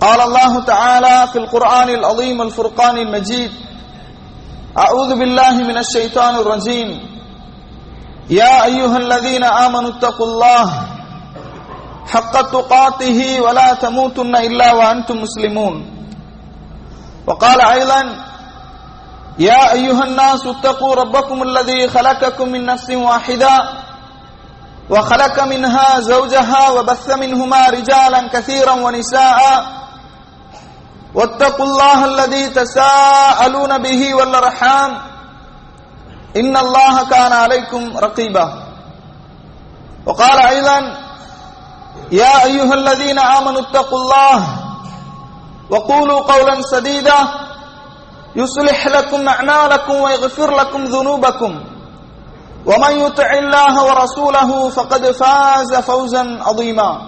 قال الله تعالى في القرآن العظيم الفرقان المجيد أعوذ بالله من الشيطان الرجيم. يا أيها الذين آمنوا اتقوا الله حق تقاته ولا تموتن إلا وأنتم مسلمون. وقال أيضا يا أيها الناس اتقوا ربكم الذي خلقكم من نفس واحدة وخلق منها زوجها وبث منهما رجالا كثيرا ونساء واتقوا الله الذي تساءلون به والأرحام. إن الله كان عليكم رقيبا. وقال أيضا يا أيها الذين آمنوا اتقوا الله وقولوا قولا سديدا. يصلح لكم أعمالكم ويغفر لكم ذنوبكم. ومن يطع الله ورسوله فقد فاز فوزا عظيما.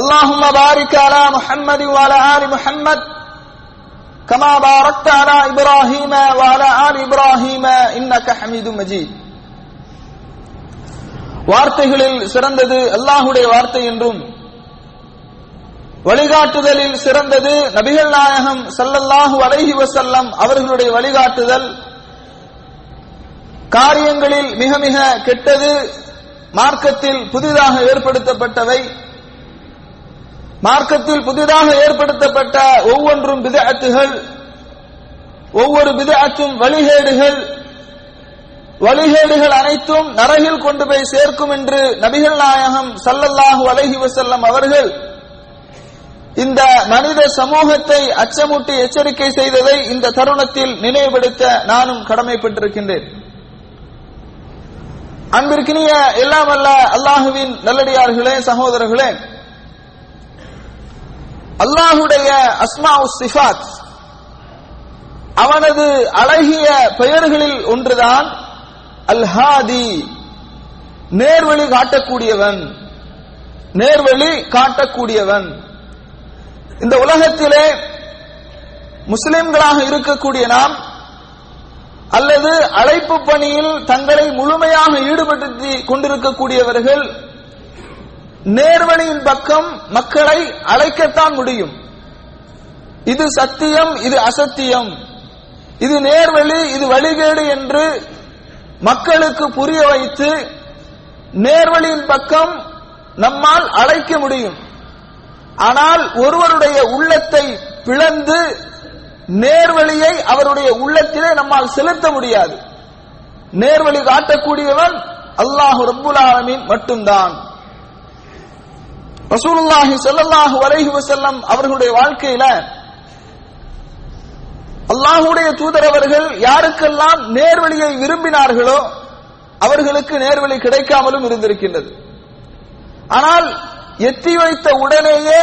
اللهم بارك على محمد وعلى آل محمد كما باركت على إبراهيم وعلى آل إبراهيم إنك حميد مجيد வார்த்தைகளில் சிறந்தது அல்லாஹுடைய வார்த்தை என்றும் வழிகாட்டுதலில் சிறந்தது நபிகள் நாயகம் சல்லல்லாஹு அலைஹி வசல்லம் அவர்களுடைய வழிகாட்டுதல் காரியங்களில் மிக மிக கெட்டது மார்க்கத்தில் புதிதாக ஏற்படுத்தப்பட்டவை மார்க்கத்தில் புதிதாக ஏற்படுத்தப்பட்ட ஒவ்வொன்றும் விதஅத்துகள் ஒவ்வொரு விதஅத்தும் வழிகேடுகள் வழிகேடுகள் அனைத்தும் நரகில் கொண்டு போய் சேர்க்கும் என்று நபிகள் நாயகம் சல்லல்லாஹு அலஹி வசல்லம் அவர்கள் இந்த மனித சமூகத்தை அச்சமூட்டி எச்சரிக்கை செய்ததை இந்த தருணத்தில் நினைவுபடுத்த நானும் கடமைப்பட்டிருக்கின்றேன். அன்பிற்கினிய எல்லாம் அல்ல அல்லாஹுவின் நல்லடியார்களே சகோதரர்களே அல்லாஹுடைய அஸ்மா சிஃபாத். அவனது அழகிய பெயர்களில் ஒன்றுதான் அல்ஹாதி. நேர்வழி காட்டக்கூடியவன். நேர்வழி காட்டக்கூடியவன். இந்த உலகத்திலே முஸ்லிம்களாக இருக்கக்கூடிய நாம் அல்லது அழைப்பு பணியில் தங்களை முழுமையாக ஈடுபடுத்தி கொண்டிருக்கக்கூடியவர்கள் நேர்வழியின் பக்கம் மக்களை அழைக்கத்தான் முடியும். இது சத்தியம் இது அசத்தியம். இது நேர்வழி இது வழிகேடு என்று மக்களுக்கு புரிய வைத்து நேர்வழியின் பக்கம் நம்மால் அழைக்க முடியும். ஆனால் ஒருவருடைய உள்ளத்தை பிளந்து நேர்வழியை அவருடைய உள்ளத்திலே நம்மால் செலுத்த முடியாது. நேர்வழி காட்டக்கூடியவன் அல்லாஹு ரப்புல் ஆலமின் மட்டும்தான். ரசூலுல்லாஹி ஸல்லல்லாஹு அலைஹி வசல்லம் அவர்களுடைய வாழ்க்கையில அல்லாஹுடைய தூதர் அவர்கள் யாருக்கெல்லாம் நேர்வழியை விரும்பினார்களோ அவர்களுக்கு நேர்வழி கிடைக்காமலும் இருந்திருக்கின்றது. ஆனால் எத்தி வைத்த உடனேயே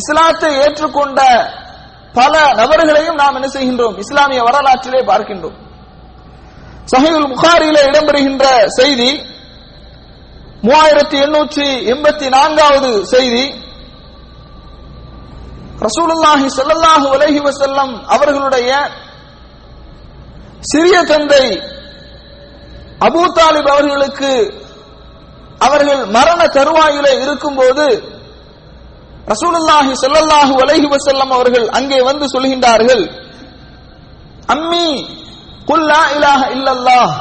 இஸ்லாத்தை ஏற்றுக்கொண்ட பல நபர்களையும் நாம் என்ன செய்கின்றோம்? இஸ்லாமிய வரலாற்றிலே பார்க்கின்றோம். சஹீல் புகாரியிலே இடம்பெறுகின்ற செய்தி மூவாயிரத்தி எண்ணூற்றி எண்பத்தி நான்காவது செய்தி. ரசூலுல்லாஹி செல்லல்லாஹு உலகி வசல்லம் அவர்களுடைய சிறிய தந்தை அபூ தாலிப் அவர்களுக்கு அவர்கள் மரண தருவாயில இருக்கும்போது ரசூலுல்லாஹி செல்லல்லாஹு உலகி வசல்லம் அவர்கள் அங்கே வந்து சொல்கின்றார்கள் அம்மி குல்லா இலாஹ இல்லல்லாஹ்.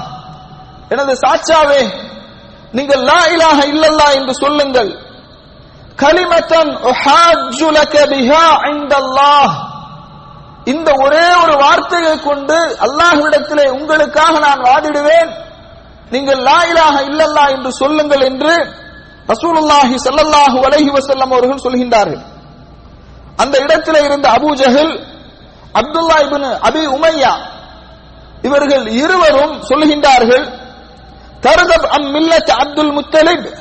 எனது சாச்சாவே நீங்கள் லா இலாக இல்லல்லா என்று சொல்லுங்கள். கலிமத்தன் இந்த ஒரே ஒரு வார்த்தையை கொண்டு அல்லாஹ்விடத்திலே உங்களுக்காக நான் வாதிடுவேன். நீங்கள் லா இலாக இல்லல்லா என்று சொல்லுங்கள் என்று ரசூலுல்லாஹி சல்லல்லாஹு அலைஹி வஸல்லம் அவர்கள் சொல்கின்றார்கள். அந்த இடத்திலே இருந்த Abu Jahl Abdullah ibn Abi Umayya இவர்கள் இருவரும் சொல்லுகின்றார்கள் தருதப் அம் மில்லத் அப்துல் முத்தலிப்.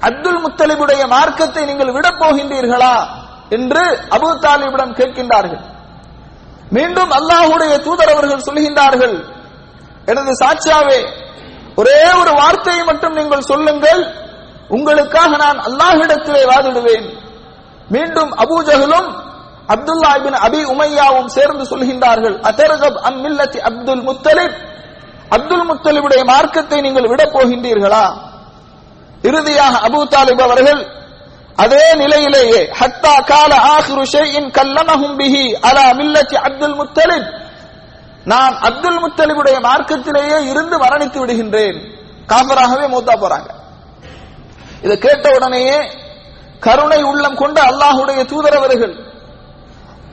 அப்துல் முத்தலிபுடைய மார்க்கத்தை நீங்கள் விடப் போகின்றீர்களா என்று அபு தாலிபிடம் கேட்கின்றார்கள். மீண்டும் அல்லாஹுடைய தூதர் அவர்கள் சொல்கின்றார்கள். எனது சாட்சியாவே ஒரே ஒரு வார்த்தையை மட்டும் நீங்கள் சொல்லுங்கள். உங்களுக்காக நான் அல்லாஹிடத்திலே வாதிடுவேன். மீண்டும் அபூஜகலும் அப்துல்லா பின் அபி உமையாவும் சேர்ந்து சொல்கின்றார்கள். அதர்கப் அம் மில்லத்தி அப்துல் முத்தலிப். அப்துல் முத்தலிபுடைய மார்க்கத்தை நீங்கள் விடப் போகின்றீர்களா? இறுதியாக அபூ தாலிப் அவர்கள் அதே நிலையிலேயே ஹத்தா கால ஆஹிரு ஷைஇன் கல்லமஹும் பிஹி அலா மில்லத்தி அப்துல் முத்தலிப். நான் அப்துல் முத்தலிபுடைய மார்க்கத்திலேயே இருந்து மரணித்து விடுகின்றேன். காபராகவே மூத்தா போறாங்க. இதை கேட்ட உடனேயே கருணை உள்ளம் கொண்ட அல்லாஹுடைய தூதரவர்கள்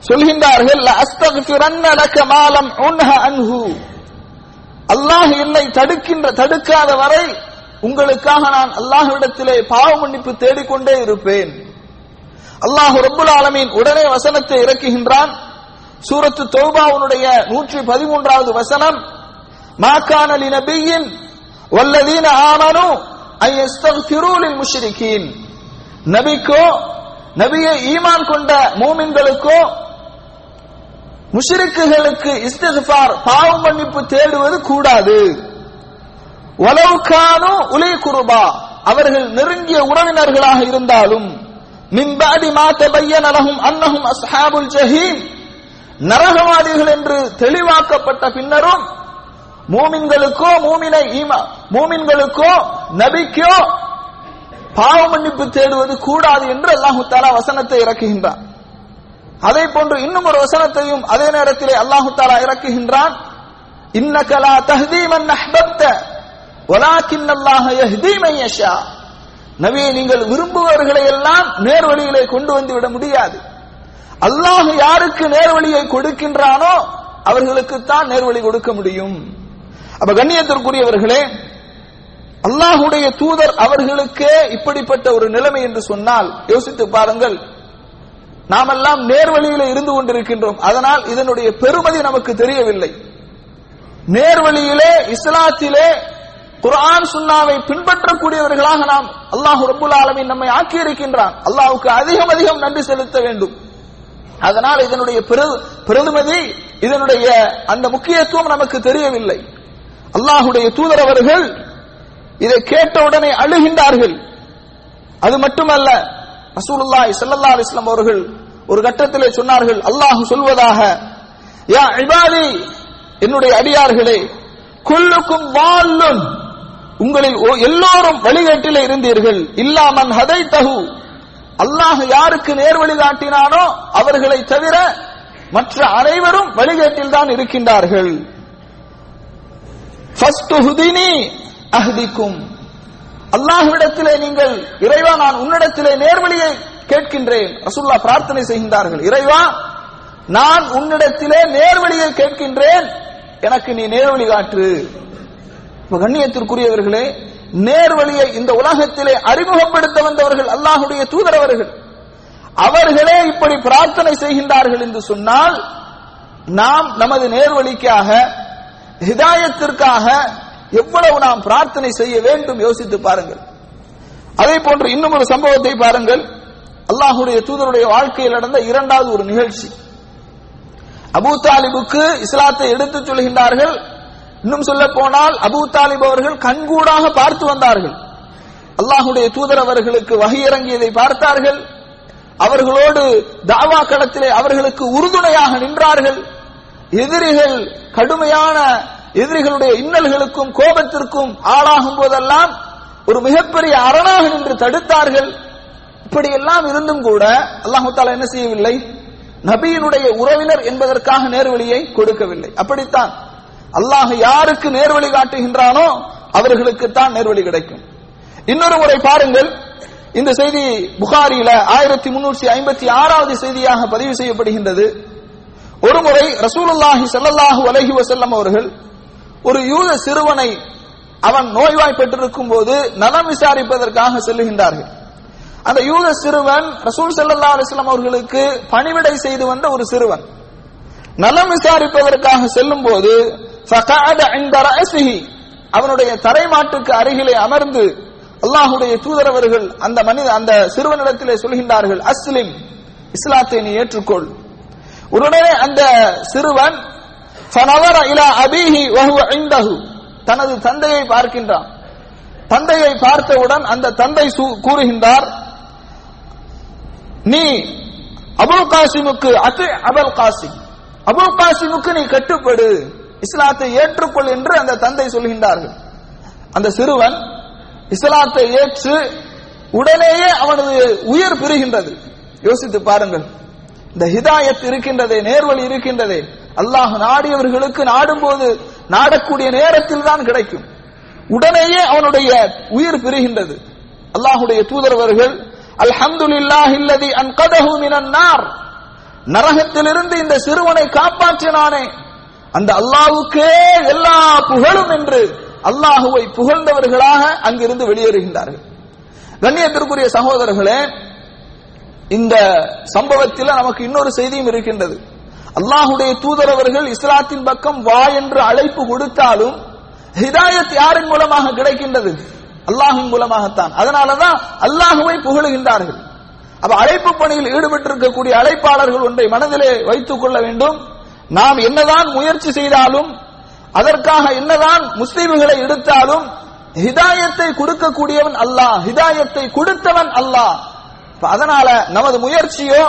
சொல்கின்றார்கள் அஸ்தக்ஃபிரன்ன லக மாலம் உன்ஹ அன்ஹு. அல்லாஹ் என்னை தடுக்கின்ற தடுக்காத வரை உங்களுக்காக நான் அல்லாஹ்விடத்திலே பாவ மன்னிப்பு தேடிக்கொண்டே இருப்பேன். அல்லாஹ் ரபுல் ஆலமீன் உடனே வசனத்தை இறக்குகின்றான். சூரத்து தௌபாவுனுடைய நூற்றி பதிமூன்றாவது வசனம் மாக்கானலி நபியின் வல்லதீன ஆமனு ஐயஸ்தக்ஃபிரூலில் முஷ்ரிகீன். நபிக்கோ நபியை ஈமான் கொண்ட மூமின்களுக்கோ முஷிருக்குகளுக்கு இஸ்திஃபார் பாவம் மன்னிப்பு தேடுவது கூடாது. வலவுக்கானு உலை குருபா அவர்கள் நெருங்கிய உறவினர்களாக இருந்தாலும் மின்பாடி மாத்த நலகும் அன்னகும் அஸ்ஹாபுல் ஜஹீம் நரகவாதிகள் என்று தெளிவாக்கப்பட்ட பின்னரும் மூமின்களுக்கோ மூமினை ஈமா மூமின்களுக்கோ நபிக்கோ பாவ மன்னிப்பு தேடுவது கூடாது என்று அல்லாஹு தாலா வசனத்தை இறக்குகின்றான். அதே போன்று இன்னும் ஒரு வசனத்தையும் அதே நேரத்திலே அல்லாஹு தாலா இறக்குகின்றான். இன்னகலா தஹ்தீமன் அஹ்பப்த வலாக்கின் அல்லாஹ யஹ்தீமன் யஷா. நபியை நீங்கள் விரும்புவர்களை எல்லாம் நேர்வழியிலே கொண்டு வந்து விட முடியாது. அல்லாஹ் யாருக்கு நேர்வழியை கொடுக்கின்றானோ அவர்களுக்குத்தான் நேர்வழி கொடுக்க முடியும். அப்ப கண்ணியத்திற்குரியவர்களே அல்லாஹுடைய தூதர் அவர்களுக்கே இப்படிப்பட்ட ஒரு நிலைமை என்று சொன்னால் யோசித்து பாருங்கள் நாமெல்லாம் நேர்வழியில இருந்து கொண்டிருக்கின்றோம். அதனால் இதனுடைய பெருமதி நமக்கு தெரியவில்லை. நேர்வழியிலே இஸ்லாத்திலே குரான் சுன்னாவை பின்பற்றக்கூடியவர்களாக நாம் அல்லாஹ் ரபுல் ஆலமின் நம்மை ஆக்கி இருக்கின்றான் அல்லாஹுக்கு அதிகம் அதிகம் நன்றி செலுத்த வேண்டும். அதனால் இதனுடைய பிரதிமதி இதனுடைய அந்த முக்கியத்துவம் நமக்கு தெரியவில்லை. அல்லாஹுடைய தூதர் அவர்கள் இதை கேட்ட உடனே அழுகின்றார்கள். அது மட்டுமல்ல ரசூலுல்லாஹி ஸல்லல்லாஹு அலைஹி வஸல்லம் அவர்கள் ஒரு கட்டத்திலே சொன்னார்கள் அல்லாஹ் சொல்வதாக யா இபாதி என்னுடைய அடியார்களே குல்லுக்கும் வால்லுன் உங்களில் எல்லோரும் வழிகேட்டிலே இருந்தீர்கள். இல்லாமன் ஹதை தகு அல்லாஹ் யாருக்கு நேர் வழிகாட்டினானோ அவர்களை தவிர மற்ற அனைவரும் வழிகேட்டில் தான் இருக்கின்றார்கள். அஹ்திக்கும். அல்லாஹ்விடத்திலே நீங்கள் இறைவா நான் உன்னிடத்திலே நேர்வழியை கேட்கின்றேன். ரசுல்லா பிரார்த்தனை செய்கின்றார்கள். இறைவா நான் உன்னிடத்திலே நேர்வழியை கேட்கின்றேன். எனக்கு நீ நேர்வழி காற்று கண்ணியத்திற்குரியவர்களே நேர்வழியை இந்த உலகத்திலே அறிமுகப்படுத்த வந்தவர்கள் அல்லாஹுடைய தூதரவர்கள் அவர்களே இப்படி பிரார்த்தனை செய்கின்றார்கள் என்று சொன்னால் நாம் நமது நேர்வழிக்காக ஹிதாயத்திற்காக எவ்வளவு நாம் பிரார்த்தனை செய்ய வேண்டும் யோசித்து பாருங்கள். அதே போன்று இன்னும் ஒரு சம்பவத்தை பாருங்கள். அல்லாஹுடைய தூதருடைய வாழ்க்கையில் நடந்த இரண்டாவது ஒரு நிகழ்ச்சி. அபூ தாலிபுக்கு இஸ்லாத்தை எடுத்துச் சொல்கின்றார்கள். இன்னும் சொல்ல போனால் அபூ தாலிப் அவர்கள் கண்கூடாக பார்த்து வந்தார்கள். அல்லாஹுடைய தூதர் அவர்களுக்கு வகை இறங்கியதை பார்த்தார்கள். அவர்களோடு தாவா களத்திலே அவர்களுக்கு உறுதுணையாக நின்றார்கள். எதிரிகள் கடுமையான எதிரிகளுடைய இன்னல்களுக்கும் கோபத்திற்கும் ஆளாகும் போதெல்லாம் ஒரு மிகப்பெரிய அரணாக நின்று தடுத்தார்கள். இப்படியெல்லாம் இருந்தும் கூட அல்லாஹு தாலா என்ன செய்யவில்லை? நபியினுடைய உறவினர் என்பதற்காக நேர்வழியை கொடுக்கவில்லை. அப்படித்தான். அல்லாஹ் யாருக்கு நேர்வழி காட்டுகின்றானோ அவர்களுக்குத்தான் நேர்வழி கிடைக்கும். இன்னொரு முறை பாருங்கள். இந்த செய்தி புகாரியில ஆயிரத்தி முன்னூற்றி ஐம்பத்தி ஆறாவது செய்தியாக பதிவு செய்யப்படுகின்றது. ஒருமுறை ரசூலுல்லாஹி செல்லல்லாஹு அலஹி வசல்லம் அவர்கள் ஒரு யூத சிறுவனை அவன் நோய்வாய்ப்பட்டிருக்கும் போது நலம் விசாரிப்பதற்காக செல்லுகின்றார்கள். அந்த யூத சிறுவன் ரசூல் ஸல்லல்லாஹு அலிஸ்லாம் அவர்களுக்கு பணிவிடை செய்து வந்த ஒரு சிறுவன். நலம் விசாரிப்பதற்காக செல்லும் போது அவனுடைய தரைமாட்டுக்கு அருகிலே அமர்ந்து அல்லாஹுடைய தூதரவர்கள் அந்த மனித அந்த சிறுவனிடத்திலே சொல்கின்றார்கள் அஸ்லிம் இஸ்லாத்தை நீ ஏற்றுக்கொள். உடனே அந்த சிறுவன் ஃபனவர இலா அபீஹி வஹுவ இந்தஹு தனது தந்தையை பார்க்கின்றான். தந்தையை பார்த்தவுடன் அந்த தந்தை கூறுகின்றார் நீ அபுல் காசிமுக்கு அத்து அபுல் காசிம். அபுல் காசிமுக்கு நீ கட்டுப்படு. இஸ்லாத்தை ஏற்றுக்கொள் என்று அந்த தந்தை சொல்கின்றார்கள். அந்த சிறுவன் இஸ்லாத்தை ஏற்று உடனேயே அவனது உயிர் பிரிகின்றது. யோசித்து பாருங்கள். இந்த ஹிதாயத் இருக்கின்றதே நேர்வழி இருக்கின்றதே. அல்லாஹ் நாடியவர்களுக்கு நாடும்போது நாடக்கூடிய நேரத்தில் தான் கிடைக்கும். உடனேயே அவனுடைய உயிர் பிரிகின்றது. அல்லாஹுடைய தூதரவர்கள் அல்ஹம்துலில்லாஹில்லதி அன்கதஹு மினன் நார். நரகத்திலிருந்து இந்த சிறுவனை காப்பாற்றினானே அந்த அல்லாஹ்வுக்கே எல்லா புகழும் என்று அல்லாஹுவை புகழ்ந்தவர்களாக அங்கிருந்து வெளியேறுகின்றார்கள். கண்ணியத்திற்குரிய சகோதரர்களே இந்த சம்பவத்தில் நமக்கு இன்னொரு செய்தியும் இருக்கின்றது. அல்லாஹுடைய தூதரவர்கள் இஸ்லாத்தின் பக்கம் வா என்று அழைப்பு கொடுத்தாலும் ஹிதாயத் யாரின் மூலமாக கிடைக்கின்றது? அல்லாஹின் மூலமாகத்தான். அதனாலதான் அல்லாஹுவை புகழுகின்றார்கள். அப்ப அழைப்பு பணியில் ஈடுபட்டிருக்கக்கூடிய அழைப்பாளர்கள் ஒன்றை மனதிலே வைத்துக் கொள்ள வேண்டும். நாம் என்னதான் முயற்சி செய்தாலும் அதற்காக என்னதான் முஸ்லீம்களை எடுத்தாலும் ஹிதாயத்தை கொடுக்கக்கூடியவன் அல்லாஹ் ஹிதாயத்தை கொடுத்தவன் அல்லாஹ். அதனால நமது முயற்சியோ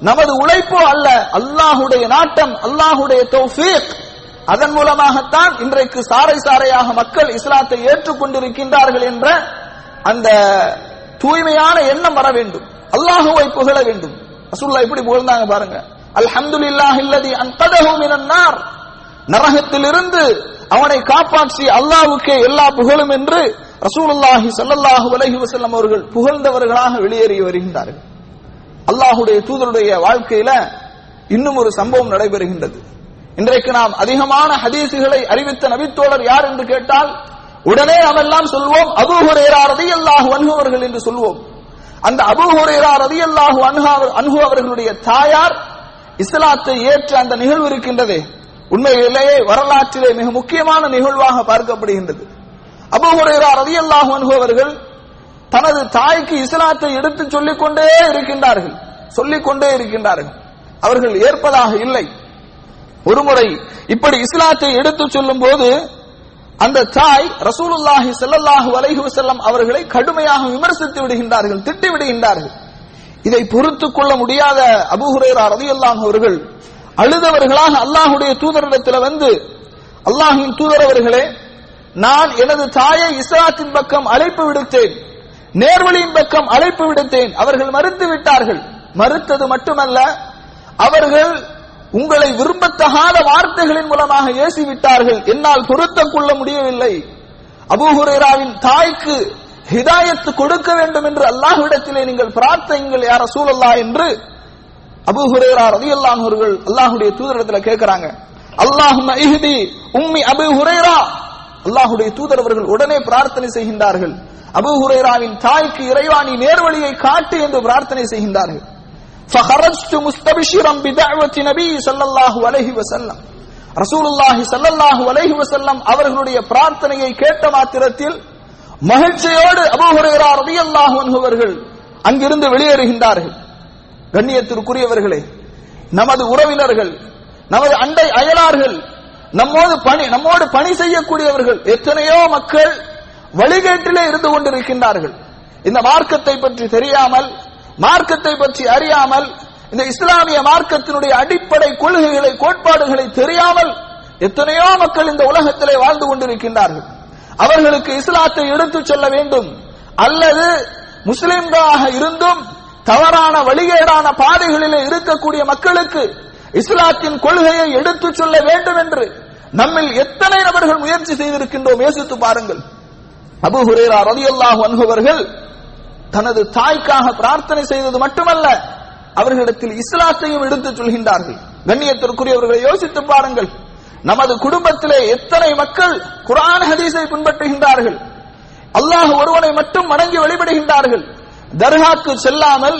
நமது உழைப்போ அல்ல. அல்லாஹுடைய நாட்டம் அல்லாஹுடைய தௌஃபீக். அதன் மூலமாகத்தான் இன்றைக்கு சாறை சாறையாக மக்கள் இஸ்லாத்தை ஏற்றுக்கொண்டிருக்கின்றார்கள் என்ற அந்த தூய்மையான எண்ணம் வர வேண்டும். அல்லாஹுவை புகழ வேண்டும். ரசூல்லா இப்படி புகழ்ந்தாங்க பாருங்க. அல்ஹம்துலில்லாஹ் இல்லதி அன்கதஹு நரகத்திலிருந்து அவனை காப்பாற்றி அல்லாஹ்வுக்கே எல்லா புகழும் என்று ரசூலுல்லாஹி ஸல்லல்லாஹு அலைஹி வஸல்லம் அவர்கள் புகழ்ந்தவர்களாக வெளியேறி வருகின்றார்கள். அல்லாஹுடைய தூதருடைய வாழ்க்கையில இன்னும் ஒரு சம்பவம் நடைபெறுகின்றது. இன்றைக்கு நாம் அதிகமான ஹதீசுகளை அறிவித்த நபித்தோழர் யார் என்று கேட்டால் உடனே நாம் எல்லாம் சொல்வோம் அபூ ஹுரைரா ரலியல்லாஹு அன்ஹு என்று சொல்வோம். அந்த அபு ஹுரைரா ரதி அல்லாஹு அன்ஹு அவர்களுடைய தாயார் இஸ்லாத்தை ஏற்ற அந்த நிகழ்வு இருக்கின்றதே. உண்மையிலேயே வரலாற்றிலே மிக முக்கியமான நிகழ்வாக பார்க்கப்படுகின்றது. அபூ ரதி அல்லாஹு அன்ஹு அவர்கள் தனது தாய்க்கு இஸ்லாத்தை எடுத்து சொல்லிக் கொண்டே இருக்கின்றார்கள். சொல்லிக் கொண்டே இருக்கின்றார்கள். அவர்கள் ஏற்பதாக இல்லை. ஒருமுறை இப்படி இஸ்லாத்தை எடுத்து சொல்லும் போது அந்த தாய் ரசூலுல்லாஹி செல்லல்லாஹு அலைஹி செல்லம் அவர்களை கடுமையாக விமர்சித்து விடுகின்றார்கள் திட்டி விடுகின்றார்கள். இதை பொறுத்துக் கொள்ள முடியாத அபுஹுரேரா ரதியுல்லாஹ் அவர்கள் அழுதவர்களாக அல்லாஹுடைய தூதரிடத்தில் வந்து அல்லாஹின் தூதரவர்களே நான் எனது தாயை இஸ்லாத்தின் பக்கம் அழைப்பு விடுத்தேன். நேர்வழியின் பக்கம் அழைப்பு விடுத்தேன். அவர்கள் மறுத்து விட்டார்கள். மறுத்தது மட்டுமல்ல அவர்கள் உங்களை விரும்பத்தகாத வார்த்தைகளின் மூலமாக ஏசி விட்டார்கள் என்னால் பொருத்தம் கொள்ள முடியவில்லை. அபூஹுரேராவின் தாய்க்கு ஹிதாயத்து கொடுக்க வேண்டும் என்று அல்லாஹ்விடத்திலே நீங்கள் பிரார்த்தைங்கள் யார சூழல்லா என்று அபூ ரதி ரலியல்லாஹு அவர்கள் அல்லாஹ்வுடைய தூதரிடத்துல கேட்கறாங்க அல்லாஹும்ம உம்மி அபு ஹுரேரா. அல்லாஹுடைய தூதர் அவர்கள் உடனே பிரார்த்தனை செய்கின்றார்கள். அபூ ஹுரைராவின் தாய்க்கு இறைவா நீ நேர்வழியை காட்டு என்று பிரார்த்தனை செய்கின்றார்கள் فخرجت مستبشرا بدعوة نبي صلى الله عليه وسلم ரசூலுல்லாஹி ஸல்லல்லாஹு அலைஹி வஸல்லம் அவர்களுடைய பிரார்த்தனையை கேட்ட மாத்திரத்தில் மகிழ்ச்சியோடு அபூ ஹுரைரா ரலியல்லாஹு அன்ஹு அவர்கள் அங்கிருந்து வெளியேறுகின்றார்கள் கண்ணியத்திற்குரியவர்களே நமது உறவினர்கள் நமது அண்டை அயலார்கள் நம்மோடு பணி நம்மோடு பணி செய்யக்கூடியவர்கள் எத்தனையோ மக்கள் வழிகேட்டிலே இருந்து கொண்டிருக்கின்றார்கள். இந்த மார்க்கத்தை பற்றி தெரியாமல் மார்க்கத்தை பற்றி அறியாமல் இந்த இஸ்லாமிய மார்க்கத்தினுடைய அடிப்படை கொள்கைகளை கோட்பாடுகளை தெரியாமல் எத்தனையோ மக்கள் இந்த உலகத்திலே வாழ்ந்து கொண்டிருக்கின்றார்கள். அவர்களுக்கு இஸ்லாத்தை எடுத்துச் சொல்ல வேண்டும். அல்லது முஸ்லிம்களாக இருந்தும் தவறான வழிகேடான பாதைகளிலே இருக்கக்கூடிய மக்களுக்கு இஸ்லாத்தின் கொள்கையை எடுத்துச் சொல்ல வேண்டும் என்று நம்மில் எத்தனை நபர்கள் முயற்சி செய்திருக்கின்றோம்? யோசித்து பாருங்கள். அபு ஹுரேரா ரலியல்லாஹு அல்லாஹ் அவர்கள் தனது தாய்க்காக பிரார்த்தனை செய்தது மட்டுமல்ல அவர்களிடத்தில் இஸ்லாத்தையும் எடுத்துச் சொல்கின்றார்கள். கண்ணியத்திற்குரியவர்களை யோசித்து பாருங்கள். நமது குடும்பத்திலே எத்தனை மக்கள் குரான் ஹதீஸை பின்பற்றுகின்றார்கள். அல்லாஹ் ஒருவனை மட்டும் வணங்கி வழிபடுகின்றார்கள். தர்காக்கு செல்லாமல்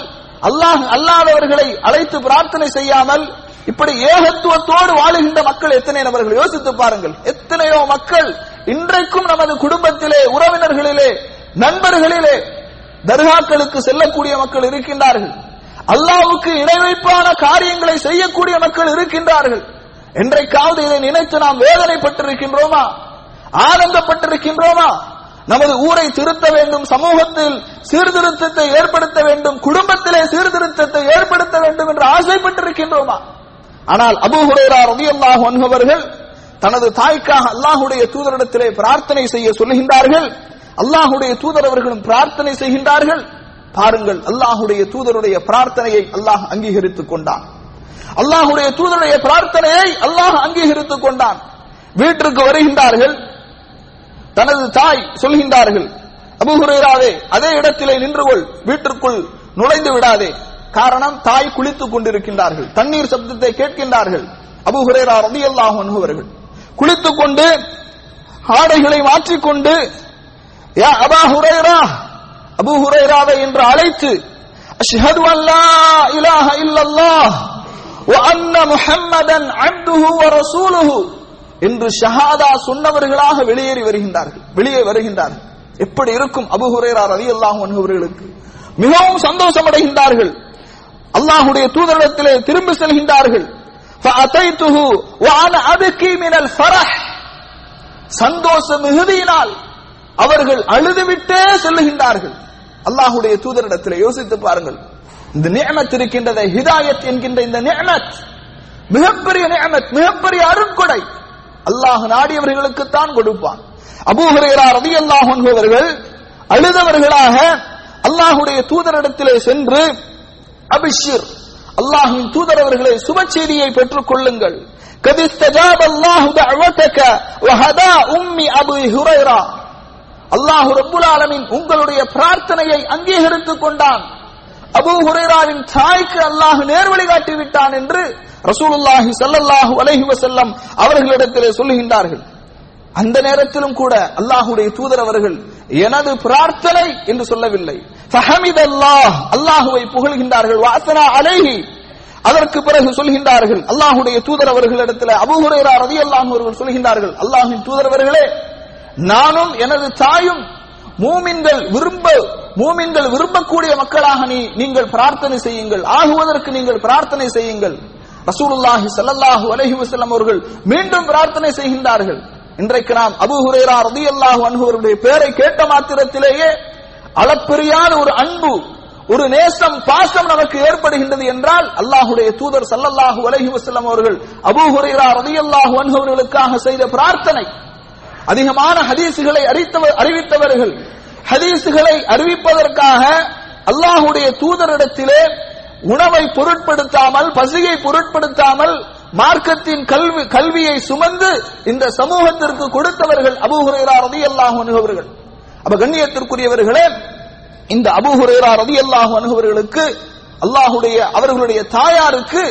அல்லாஹ் அல்லாதவர்களை அழைத்து பிரார்த்தனை செய்யாமல் இப்படி ஏகத்துவத்தோடு வாழுகின்ற மக்கள் எத்தனை நபர்கள் யோசித்து பாருங்கள். எத்தனையோ மக்கள் இன்றைக்கும் நமது குடும்பத்திலே உறவினர்களிலே நண்பர்களிலே தர்காக்களுக்கு செல்லக்கூடிய மக்கள் இருக்கின்றார்கள். அல்லாவுக்கு இணைவைப்பான காரியங்களை செய்யக்கூடிய மக்கள் இருக்கின்றார்கள். என்றைக்காவது இதை நினைத்து நாம் வேதனைப்பட்டிருக்கின்றோமா? ஆனந்தப்பட்டிருக்கின்றோமா? நமது ஊரை திருத்த வேண்டும் சமூகத்தில் சீர்திருத்தத்தை ஏற்படுத்த வேண்டும் குடும்பத்திலே சீர்திருத்தத்தை ஏற்படுத்த வேண்டும் என்று ஆசைப்பட்டிருக்கின்றோமா? ஆனால் அபு ஹுரேரா ரலியல்லாஹு அன்ஹு அவர்கள் தனது தாய்க்காக அல்லாஹுடைய தூதரிடத்திலே பிரார்த்தனை செய்ய சொல்லுகின்றார்கள். அல்லாஹுடைய தூதர் அவர்களும் பிரார்த்தனை செய்கின்றார்கள். பாருங்கள் அல்லாஹுடைய தூதருடைய பிரார்த்தனையை அல்லாஹ் அங்கீகரித்துக் கொண்டான். அல்லாஹுடைய தூதருடைய பிரார்த்தனையை அல்லாஹ் அங்கீகரித்துக் கொண்டான். வீட்டிற்கு வருகின்றார்கள். தனது தாய் சொல்கின்றார்கள் அபுஹுரேராவே அதே இடத்திலே நின்று கொள் வீட்டிற்குள் நுழைந்து விடாதே. காரணம் தாய் குளித்துக் கொண்டிருக்கின்றார்கள். தண்ணீர் சப்தத்தை கேட்கின்றார்கள். அபுஹுரேரா ஹுரைரா ரலியல்லாஹு அவர்கள். குளித்துக் கொண்டு ஆடைகளை மாற்றிக்கொண்டு யா அபா ஹுரைரா அபு ஹுரைராவை என்று அழைத்து அஷ்ஹது அல்லா இலாஹ இல்லல்லாஹ் வ அன்ன முஹம்மதன் அப்துஹு வ ரசூலுஹு என்று ஷஹாதா சொன்னவர்களாக வெளியேறி வருகின்றார்கள் வெளியே வருகின்றார்கள். எப்படி இருக்கும் அபு ஹுரேரா ரலியல்லாஹு அன்ஹு அவர்களுக்கு? மிகவும் சந்தோஷம் அடைகின்றார்கள் அல்லாஹ்வுடைய தூதரிடத்திலே திரும்பி செல்கின்றார்கள். فأتيته وأنا أبكي من الفرح சந்தோஷ மிகுதியினால் அவர்கள் அழுதுவிட்டே செல்லுகின்றார்கள் அல்லாஹுடைய தூதரிடத்தில் யோசித்து பாருங்கள் இந்த நியமத் இருக்கின்றதை ஹிதாயத் என்கின்ற இந்த நியமத் மிகப்பெரிய நியமத் மிகப்பெரிய அருட்கொடை அல்லாஹ் நாடியவர்களுக்கு தான் கொடுப்பான் அபூ ஹுரைரா ரலியல்லாஹு அன்ஹு அவர்கள் அழுதவர்களாக அல்லாஹுடைய தூதரிடத்திலே சென்று அபிஷிர் அல்லாஹின் தூதரவர்களே சுப செய்தியை பெற்றுக் கொள்ளுங்கள். அல்லாஹு ரபுல் ஆலமின் உங்களுடைய பிரார்த்தனையை அங்கீகரித்துக் கொண்டான். அபு ஹுரைராவின் தாய்க்கு அல்லாஹு நேர்வழி காட்டி விட்டான் என்று ரசூலுல்லாஹி சல்லல்லாஹு அலஹி வசல்லம் அவர்களிடத்திலே சொல்லுகின்றார்கள் அந்த நேரத்திலும் கூட அல்லாஹுடைய தூதர் அவர்கள் எனது பிரார்த்தனை என்று சொல்லவில்லை. ஃபஹமித் அல்லாஹ் அல்லாஹுவை புகழ்கின்றார்கள். வாசனா அலைஹி அதற்கு பிறகு சொல்கின்றார்கள் அல்லாஹுடைய தூதர் அவர்களிடத்தில் அபுஹுரேரா ரதி ரலியல்லாஹு அவர்கள் சொல்கின்றார்கள் அல்லாஹின் தூதரவர்களே நானும் எனது தாயும் மூமின்கள் விரும்ப மூமின்கள் விரும்பக்கூடிய மக்களாக நீ நீங்கள் பிரார்த்தனை செய்யுங்கள் ஆகுவதற்கு நீங்கள் பிரார்த்தனை செய்யுங்கள். ரசூலுல்லாஹி சல்லல்லாஹு அலைஹி வஸல்லம் அவர்கள் மீண்டும் பிரார்த்தனை செய்கின்றார்கள். இன்றைக்கு நாம் அபூ ஹுரைரா ரலியல்லாஹு அன்ஹு அவருடைய பெயரை கேட்ட மாத்திரத்திலேயே அளப்பெரியான ஒரு அன்பு ஒரு நேசம் பாசம் நமக்கு ஏற்படுகின்றது என்றால் அல்லாஹுடைய தூதர் சல்லல்லாஹு அலஹி வசல்லம் அவர்கள் அபூ ஹுரைரா ரலியல்லாஹு அன்ஹவர்களுக்காக செய்த பிரார்த்தனை. அதிகமான ஹதீசுகளை அறிவித்தவர் அறிவித்தவர்கள். ஹதீசுகளை அறிவிப்பதற்காக அல்லாஹுடைய தூதரிடத்திலே உணவை பொருட்படுத்தாமல் பசியை பொருட்படுத்தாமல் மார்க்கத்தின் கல்வி கல்வியை சுமந்து இந்த சமூகத்திற்கு கொடுத்தவர்கள் அபூ ஹுரைரா ரலியல்லாஹு அவர்கள். அப்ப கண்ணியத்திற்குரியவர்களே இந்த அபு ஹுரேரா ரலியல்லாஹு அன்ஹு அவர்களுக்கு அல்லாஹுடைய அவர்களுடைய தாயாருக்கு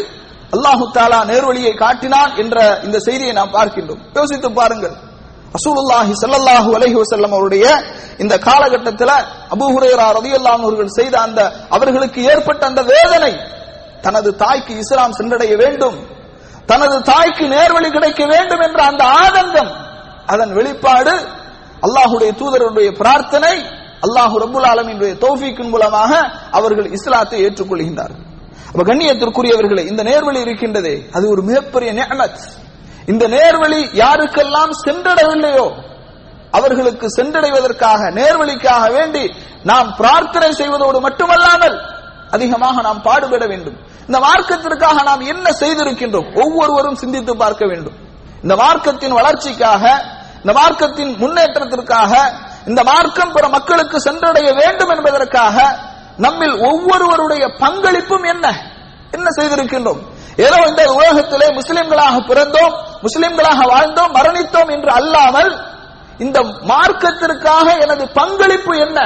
அல்லாஹு தாலா நேர்வழியை காட்டினான் என்ற இந்த செய்தியை நாம் பார்க்கின்றோம். யோசித்து பாருங்கள். அசூலுல்லாஹி ஸல்லல்லாஹு அலஹி வசல்லம் அவருடைய இந்த காலகட்டத்தில் அபு ஹுரேரா ரதி அவர்கள் செய்த அந்த அவர்களுக்கு ஏற்பட்ட அந்த வேதனை தனது தாய்க்கு இஸ்லாம் சென்றடைய வேண்டும் தனது தாய்க்கு நேர்வழி கிடைக்க வேண்டும் என்ற அந்த ஆனந்தம் அதன் வெளிப்பாடு அல்லாஹுடைய தூதருடைய பிரார்த்தனை அல்லாஹு ரபுல் ஆலமீனுடைய தௌஃபீக்கின் மூலமாக அவர்கள் இஸ்லாத்தை ஏற்றுக்கொள்கின்றார்கள். அப்ப கண்ணியத்திற்குரியவர்களே இந்த நேர்வழி இருக்கின்றதே அது ஒரு மிகப்பெரிய நேமத் இந்த நேர்வழி யாருக்கெல்லாம் சென்றடையவில்லையோ அவர்களுக்கு சென்றடைவதற்காக நேர்வழிக்காக வேண்டி நாம் பிரார்த்தனை செய்வதோடு மட்டுமல்லாமல் அதிகமாக நாம் பாடுபட வேண்டும். இந்த மார்க்கத்திற்காக நாம் என்ன செய்திருக்கின்றோம்? ஒவ்வொருவரும் சிந்தித்து பார்க்க வேண்டும். இந்த மார்க்கத்தின் வளர்ச்சிக்காக இந்த மார்க்கத்தின் முன்னேற்றத்திற்காக இந்த மார்க்கம் பிற மக்களுக்கு சென்றடைய வேண்டும் என்பதற்காக நம்மில் ஒவ்வொருவருடைய பங்களிப்பும் என்ன? என்ன செய்திருக்கின்றோம்? ஏதோ இந்த உலகத்திலே முஸ்லிம்களாக பிறந்தோம் முஸ்லிம்களாக வாழ்ந்தோம் மரணித்தோம் என்று அல்லாமல் இந்த மார்க்கத்திற்காக எனது பங்களிப்பு என்ன?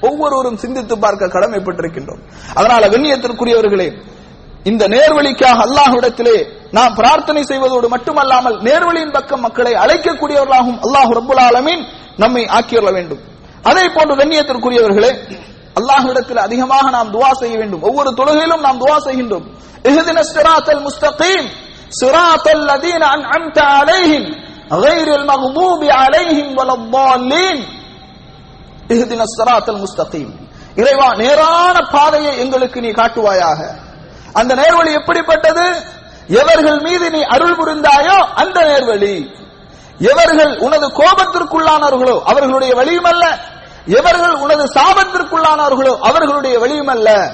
ஒவ்வொருவரும் சிந்தித்து பார்க்க கடமைப்பட்டிருக்கின்றோம். அதனால கண்ணியத்திற்குரியவர்களே இந்த நேர்வழிக்காக அல்லாஹ்விடத்திலே நாம் பிரார்த்தனை செய்வதோடு மட்டுமல்லாமல் நேர்வழியின் பக்கம் மக்களை அழைக்கக்கூடியவர்களாகவும் அல்லாஹ் ரபுல் ஆலமீன் நம்மை ஆக்கியுள்ள வேண்டும் அதே போன்று கண்ணியத்திற்குரியவர்களே அல்லாஹ்விடத்தில் அதிகமாக நாம் துவா செய்ய வேண்டும் ஒவ்வொரு தொழுகையிலும் நாம் துவா செய்கின்றோம் இஹ்தின ஸிராத்தல் முஸ்தகீம் ஸிராத்தல் லதீன அன்அம்த அலைஹிம் غير المغضوب عليهم ولا الضالين இஹ்தின ஸிராத்தல் முஸ்தகீம் இறைவா நேரான பாதையை எங்களுக்கு நீ காட்டுவாயாக அந்த நேர்வழி எப்படிப்பட்டது எவர்கள் மீது நீ அருள் புரிந்தாயோ அந்த நேர்வழி எவர்கள் உனது கோபத்திற்குள்ளானவர்களோ அவர்களுடைய வழியும் அல்ல எவர்கள் உனது சாபத்திற்குள்ளானவர்களோ அவர்களுடைய வழியும் அல்ல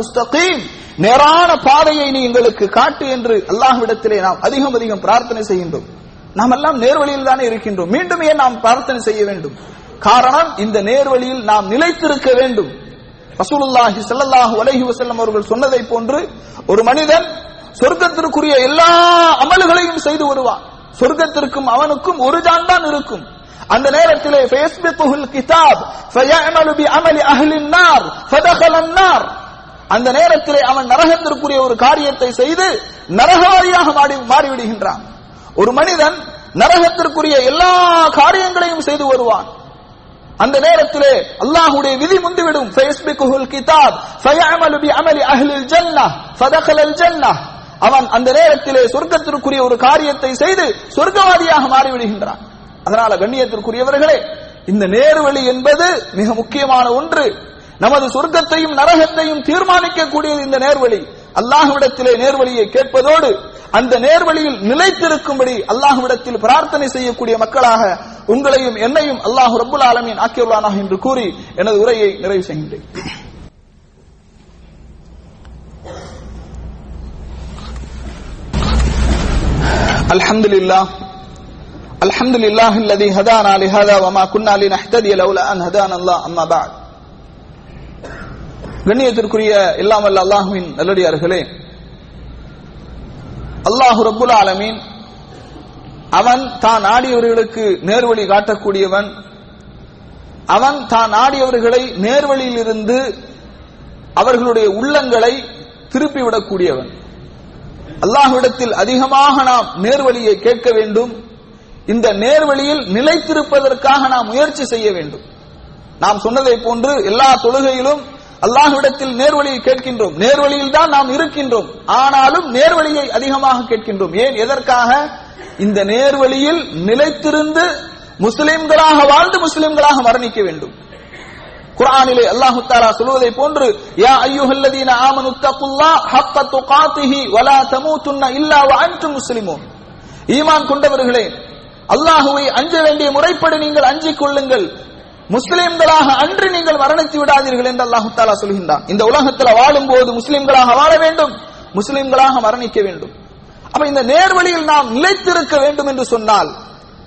முஸ்தகீம். நேரான பாதையை நீ எங்களுக்கு காட்டு என்று அல்லாஹ்விடத்திலே நாம் அதிகம் அதிகம் பிரார்த்தனை செய்கின்றோம். நாம் எல்லாம் நேர்வழியில் தானே இருக்கின்றோம். மீண்டும் ஏன் நாம் பிரார்த்தனை செய்ய வேண்டும்? காரணம் இந்த நேர்வழியில் நாம் நிலைத்திருக்க வேண்டும். ரசூலுல்லாஹி சல்லாஹூ அலஹி வசல்லம் அவர்கள் சொன்னதை போன்று ஒரு மனிதன் சொர்க்கத்திற்குரிய எல்லா அமல்களையும் செய்து வருவான். சொர்க்கத்திற்கும் அவனுக்கும் ஒரு ஜான் தான் இருக்கும். அந்த நேரத்திலே ஃபயஸ்பித்துல் கிதாப் ஃபயஅமலு பி அமலி அஹ்லின் நார் ஃபதகலன் நார். அந்த நேரத்திலே அவன் நரகத்திற்குரிய ஒரு காரியத்தை செய்து நரகவாதியாக மாறி மாறிவிடுகின்றான். ஒரு மனிதன் நரகத்திற்குரிய எல்லா காரியங்களையும் செய்து வருவான். அந்த நேரத்திலே அல்லாஹுடைய விதி முந்திவிடும் ஃபயஸ்பிகுல் கிதாப் ஃபயஅமலு பி அமலி அஹ்லில் ஜன்னஹ் ஃபதகலல் ஜன்னஹ். அவன் அந்த நேரத்திலே சொர்க்கத்திற்குரிய ஒரு காரியத்தை செய்து சொர்க்கவாதியாக மாறிவிடுகின்றான். அதனால கண்ணியத்திற்குரியவர்களே இந்த நேர்வழி என்பது மிக முக்கியமான ஒன்று. நமது சொர்க்கத்தையும் நரகத்தையும் தீர்மானிக்கக்கூடியது இந்த நேர்வழி. அல்லாஹ்விடத்திலே நேர்வழியை கேட்பதோடு அந்த நேர்வழியில் நிலைத்திருக்கும்படி அல்லாஹ்விடத்தில் பிரார்த்தனை செய்யக்கூடிய மக்களாக உங்களையும் என்னையும் அல்லாஹ் ரபுல் ஆலமின் ஆக்கியுள்ளானாக என்று கூறி எனது உரையை நிறைவு செய்கின்றேன். الحمد لله الحمد لله الذي هدانا لهذا وما كنا لنهتدي لولا ان هدانا الله اما بعد கண்ணியத்திற்குரிய எல்லாம் அல்ல அல்லாஹுவின் நல்லடியார்களே அல்லாஹு ரப்புல் ஆலமீன் அவன் தான் நாடியவர்களுக்கு நேர்வழி காட்டக்கூடியவன் அவன் தான் நாடியவர்களை நேர்வழியில் இருந்து அவர்களுடைய உள்ளங்களை திருப்பிவிடக்கூடியவன் அல்லாஹ்விடத்தில் அதிகமாக நாம் நேர்வழியை கேட்க வேண்டும். இந்த நேர்வழியில் நிலைத்திருப்பதற்காக நாம் முயற்சி செய்ய வேண்டும். நாம் சொன்னதை போன்று எல்லா தொழுகையிலும் அல்லாஹ்விடத்தில் நேர்வழியை கேட்கின்றோம். நேர்வழியில் தான் நாம் இருக்கின்றோம். ஆனாலும் நேர்வழியை அதிகமாக கேட்கின்றோம். ஏன்? எதற்காக? இந்த நேர்வழியில் நிலைத்திருந்து முஸ்லிம்களாக வாழ்ந்து முஸ்லிம்களாக மரணிக்க வேண்டும். குரானிலே அல்லாஹு தாலா சொல்வதை போன்று யா ஐயுஹல்லதீன ஆமனு தக்குல்லா ஹக்க துகாத்திஹி வலா தமூதுன்ன இல்லா வ அன்தும் முஸ்லிமூன். ஈமான் கொண்டவர்களே அல்லாஹுவை அஞ்ச வேண்டிய முறைப்படி நீங்கள் அஞ்சிக் கொள்ளுங்கள். முஸ்லிம்களாக அன்று நீங்கள் மரணித்து விடாதீர்கள் என்று அல்லாஹு தாலா சொல்கின்றான். இந்த உலகத்தில் வாழும் போது முஸ்லிம்களாக வாழ வேண்டும் முஸ்லிம்களாக மரணிக்க வேண்டும். அப்ப இந்த நேர்வழியில் நாம் நிலைத்திருக்க வேண்டும் என்று சொன்னால்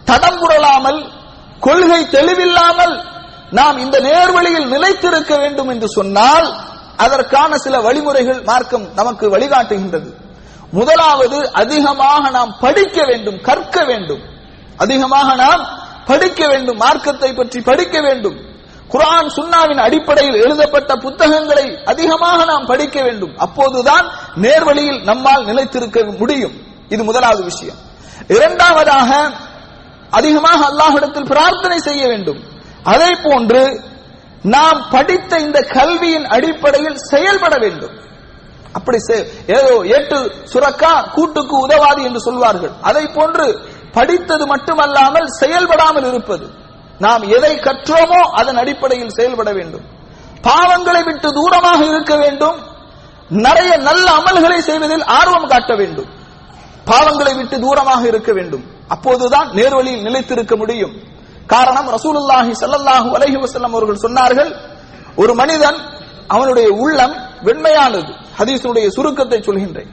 தடம் புரளாமல் கொள்கை தெளிவில்லாமல் நாம் இந்த நேர்வழியில் நிலைத்திருக்க வேண்டும் என்று சொன்னால் அதற்கான சில வழிமுறைகள் மார்க்கம் நமக்கு வழிகாட்டுகின்றது. முதலாவது அதிகமாக நாம் படிக்க வேண்டும் கற்க வேண்டும். அதிகமாக நாம் படிக்க வேண்டும் மார்க்கத்தை பற்றி படிக்க வேண்டும். குரான் சுன்னாவின் அடிப்படையில் எழுதப்பட்ட புத்தகங்களை அதிகமாக நாம் படிக்க வேண்டும். அப்போதுதான் நேர்வழியில் நம்மால் நிலைத்திருக்க முடியும். இது முதலாவது விஷயம். இரண்டாவதாக அதிகமாக அல்லாஹிடத்தில் பிரார்த்தனை செய்ய வேண்டும். அதே போன்று நாம் படித்த இந்த கல்வியின் அடிப்படையில் செயல்பட வேண்டும். அப்படி ஏதோ ஏட்டு சுரக்கா கூட்டுக்கு உதவாது என்று சொல்வார்கள். அதை போன்று படித்தது மட்டுமல்லாமல் செயல்படாமல் இருப்பது. நாம் எதை கற்றோமோ அதன் அடிப்படையில் செயல்பட வேண்டும். பாவங்களை விட்டு தூரமாக இருக்க வேண்டும். நிறைய நல்ல அமல்களை செய்வதில் ஆர்வம் காட்ட வேண்டும். பாவங்களை விட்டு தூரமாக இருக்க வேண்டும். அப்போதுதான் நேர்வழியில் நிலைத்திருக்க முடியும். காரணம் ரசூலுல்லாஹி சல்லாஹூ அலஹி வசல்லம் அவர்கள் சொன்னார்கள் ஒரு மனிதன் அவனுடைய உள்ளம் வெண்மையானது ஹதீசனுடைய சுருக்கத்தை சொல்கின்றேன்.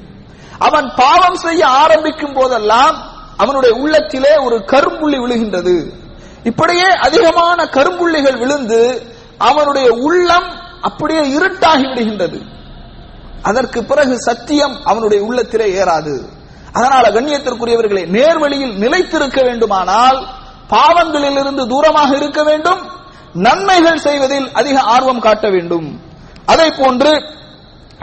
அவன் பாவம் செய்ய ஆரம்பிக்கும் போதெல்லாம் அவனுடைய உள்ளத்திலே ஒரு கரும்புள்ளி விழுகின்றது. இப்படியே அதிகமான கரும்புள்ளிகள் விழுந்து அவனுடைய உள்ளம் அப்படியே இருட்டாகி விடுகின்றது. அதற்கு பிறகு சத்தியம் அவனுடைய உள்ளத்திலே ஏறாது. அதனால கண்ணியத்திற்குரியவர்களை நேர்வழியில் நிலைத்திருக்க வேண்டுமானால் பாவங்களிலிருந்து தூரமாக இருக்க வேண்டும். நன்மைகள் செய்வதில் அதிக ஆர்வம் காட்ட வேண்டும். அதை போன்று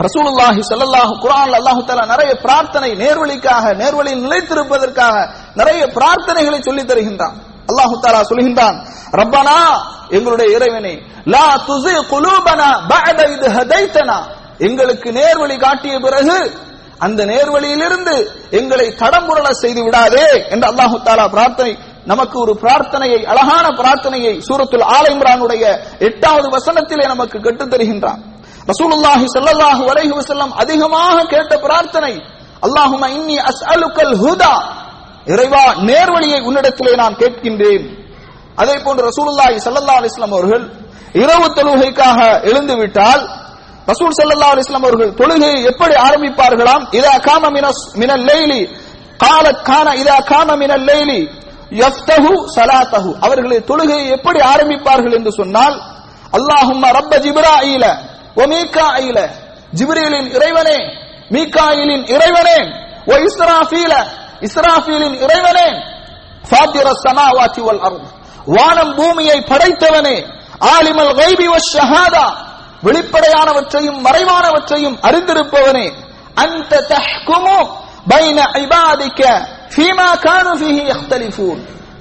ரசூலுல்லாஹி சல்லாஹு குரான் அல்லாஹ் தாலா நிறைய பிரார்த்தனை நேர்வழிக்காக நேர்வழியில் நிலைத்திருப்பதற்காக நிறைய பிரார்த்தனைகளை சொல்லி தருகின்றான். அல்லாஹு தாலா சொல்கின்றான் ரப்பனா எங்களுடைய இறைவனே லா துசி குலூபனா பஅத இது ஹதைத்தனா. எங்களுக்கு நேர்வழி காட்டிய பிறகு அந்த நேர்வழியிலிருந்து எங்களை தடம்புரள செய்து விடாதே என்று அல்லாஹு தாலா பிரார்த்தனை நமக்கு ஒரு பிரார்த்தனையை அழகான பிரார்த்தனையை சூரத்துல் ஆல இம்ரானுடைய எட்டாவது வசனத்திலே நமக்கு கற்றுத் தருகின்றான். ரசூலுல்லாஹி சல்லல்லாஹு அலைஹி வஸல்லம் அதிகமாக கேட்ட பிரார்த்தனை அல்லாஹும்ம இன்னி அஸ்அலுக்கல் ஹுதா. இறைவா நேர்வழியை உன்னிடத்திலே நான் கேட்கின்றேன். அதே போன்று ரசூலுல்லாஹி சல்லல்லாஹு அலைஹி வஸல்லம் அவர்கள் இரவு தொழுகைக்காக எழுந்து விட்டால் ரசூல் சல்லல்லாஹு அலைஹி வஸல்லம் அவர்கள் தொழுகையை எப்படி ஆரம்பிப்பார்களாம்? இதா காம மினஸ் மினல் லைலி. காலத் கான இதா காம மினல் லைலி. யஃப்தஹு ஸலாத்தஹு அவர்களை தொழுகையை எப்படி ஆரம்பிப்பார்கள் என்று சொன்னால் அல்லாஹும் ரப்ப ஜிப்ரா ஐல ஓ மீகா ஐல ஜிப்ரீலின் இறைவனே மீகாயிலின் இறைவனே ஓ இஸ்ராஃபீல இஸ்ராஃபீலின் இறைவனே. ஃபாத்திர சமாவாத்தி வல் அர்த். வானம் பூமியை படைத்தவனே ஆலிமல் கைபி வ ஷஹாதா. வெளிப்படையானவற்றையும் மறைவானவற்றையும் அறிந்திருப்பவனே. அந்த தஹ்குமு பைன இபாதிக்க. ஃபீமா கானு ஃபீஹி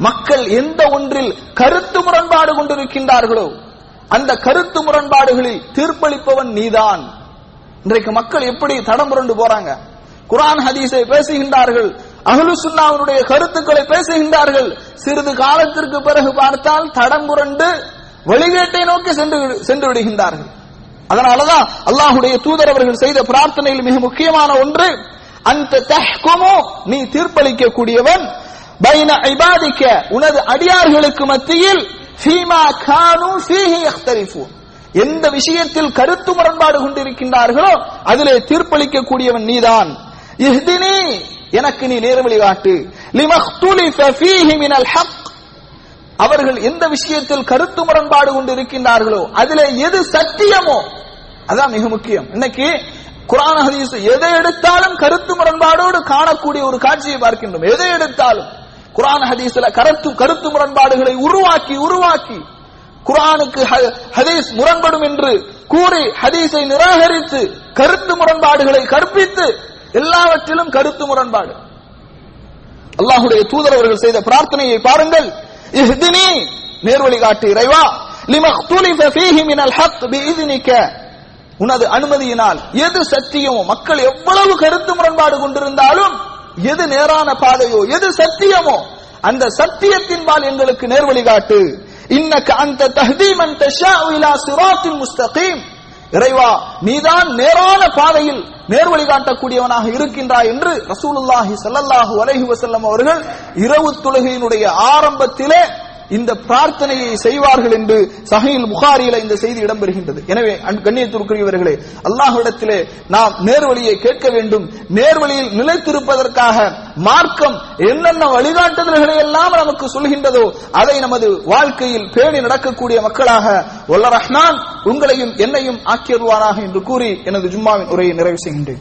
மக்கள் எந்த ஒன்றில் கருத்து முரண்பாடு கொண்டிருக்கின்றார்களோ அந்த கருத்து முரண்பாடுகளில் தீர்ப்பளிப்பவன் நீதான். இன்றைக்கு மக்கள் எப்படி தடம் புரண்டு போறாங்க? குரான் ஹதீஸை பேசுகின்றார்கள் அகலு சுன்னாவினுடைய கருத்துக்களை பேசுகின்றார்கள். சிறிது காலத்திற்கு பிறகு பார்த்தால் தடம் புரண்டு வழிகேட்டை நோக்கி சென்று சென்று விடுகின்றார்கள். அதனாலதான் அல்லாஹுடைய தூதர் அவர்கள் செய்த பிரார்த்தனையில் மிக முக்கியமான ஒன்று அந்த தஹ்குமு நீ தீர்ப்பளிக்க கூடியவன் பைன இபாதிக்க உனது அடியார்களுக்கு மத்தியில் ஃபீமா கானு ஃபீஹி யக்தலிஃபூன். எந்த விஷயத்தில் கருத்து முரண்பாடு கொண்டிருக்கின்றார்களோ அதிலே தீர்ப்பளிக்க கூடியவன் நீதான். இஹ்தினி எனக்கு நீ நேர்வழி காட்டு லிமஹ்துலிஃப ஃபீஹி மினல் ஹக். அவர்கள் எந்த விஷயத்தில் கருத்து முரண்பாடு கொண்டு இருக்கின்றார்களோ அதிலே எது சத்தியமோ அதான் மிக முக்கியம். இன்னைக்கு குரான் ஹதீஸ் எதை எடுத்தாலும் கருத்து முரண்பாடோடு காணக்கூடிய ஒரு காட்சியை பார்க்கின்றோம். எதை எடுத்தாலும் குரான் ஹதீஸ்ல கருத்து கருத்து முரண்பாடுகளை உருவாக்கி உருவாக்கி குரானுக்கு ஹதீஸ் முரண்படும் என்று கூறி ஹதீஸை நிராகரித்து கருத்து முரண்பாடுகளை கற்பித்து எல்லாவற்றிலும் கருத்து முரண்பாடு. அல்லாஹுடைய தூதர் அவர்கள் செய்த பிரார்த்தனையை பாருங்கள். இஹ்தினி நேர்வழி காட்டு இறைவா. லிமக்துலிஃப ஃபீஹி மினல் ஹக் பிஇذنிக உனது அனுமதியினால் எது சத்தியமோ மக்கள் எவ்வளவு கருத்து முரண்பாடு கொண்டிருந்தாலும் எது நேரான பாதையோ எது சத்தியமோ அந்த சத்தியத்தின்பால் எங்களுக்கு நேர்வழி காட்டு. இன்னக்கு அந்த தஹ்தீமன் சிராத்தின் முஸ்தகீம். இறைவா நீதான் நேரான பாதையில் நேர்வழி காட்டக்கூடியவனாக இருக்கின்றாய் என்று ரசூலுல்லாஹி ஸல்லல்லாஹு அலைஹி வசல்லம் அவர்கள் இரவு தொழுகையினுடைய ஆரம்பத்திலே இந்த பிரார்த்தனையை செய்வார்கள் என்று சஹையில் புகாரியில இந்த செய்தி இடம்பெறுகின்றது. எனவே கண்ணியத்திற்குரியவர்களே அல்லாஹ்விடத்திலே நாம் நேர்வழியை கேட்க வேண்டும். நேர்வழியில் நிலைத்திருப்பதற்காக மார்க்கம் என்னென்ன வழிகாட்டுதல்களை எல்லாம் நமக்கு சொல்கின்றதோ அதை நமது வாழ்க்கையில் பேணி நடக்கக்கூடிய மக்களாக வல்ல ரஹ்மான் உங்களையும் என்னையும் ஆக்கியருவானாக என்று கூறி எனது ஜும்மாவின் உரையை நிறைவு செய்கின்றேன்.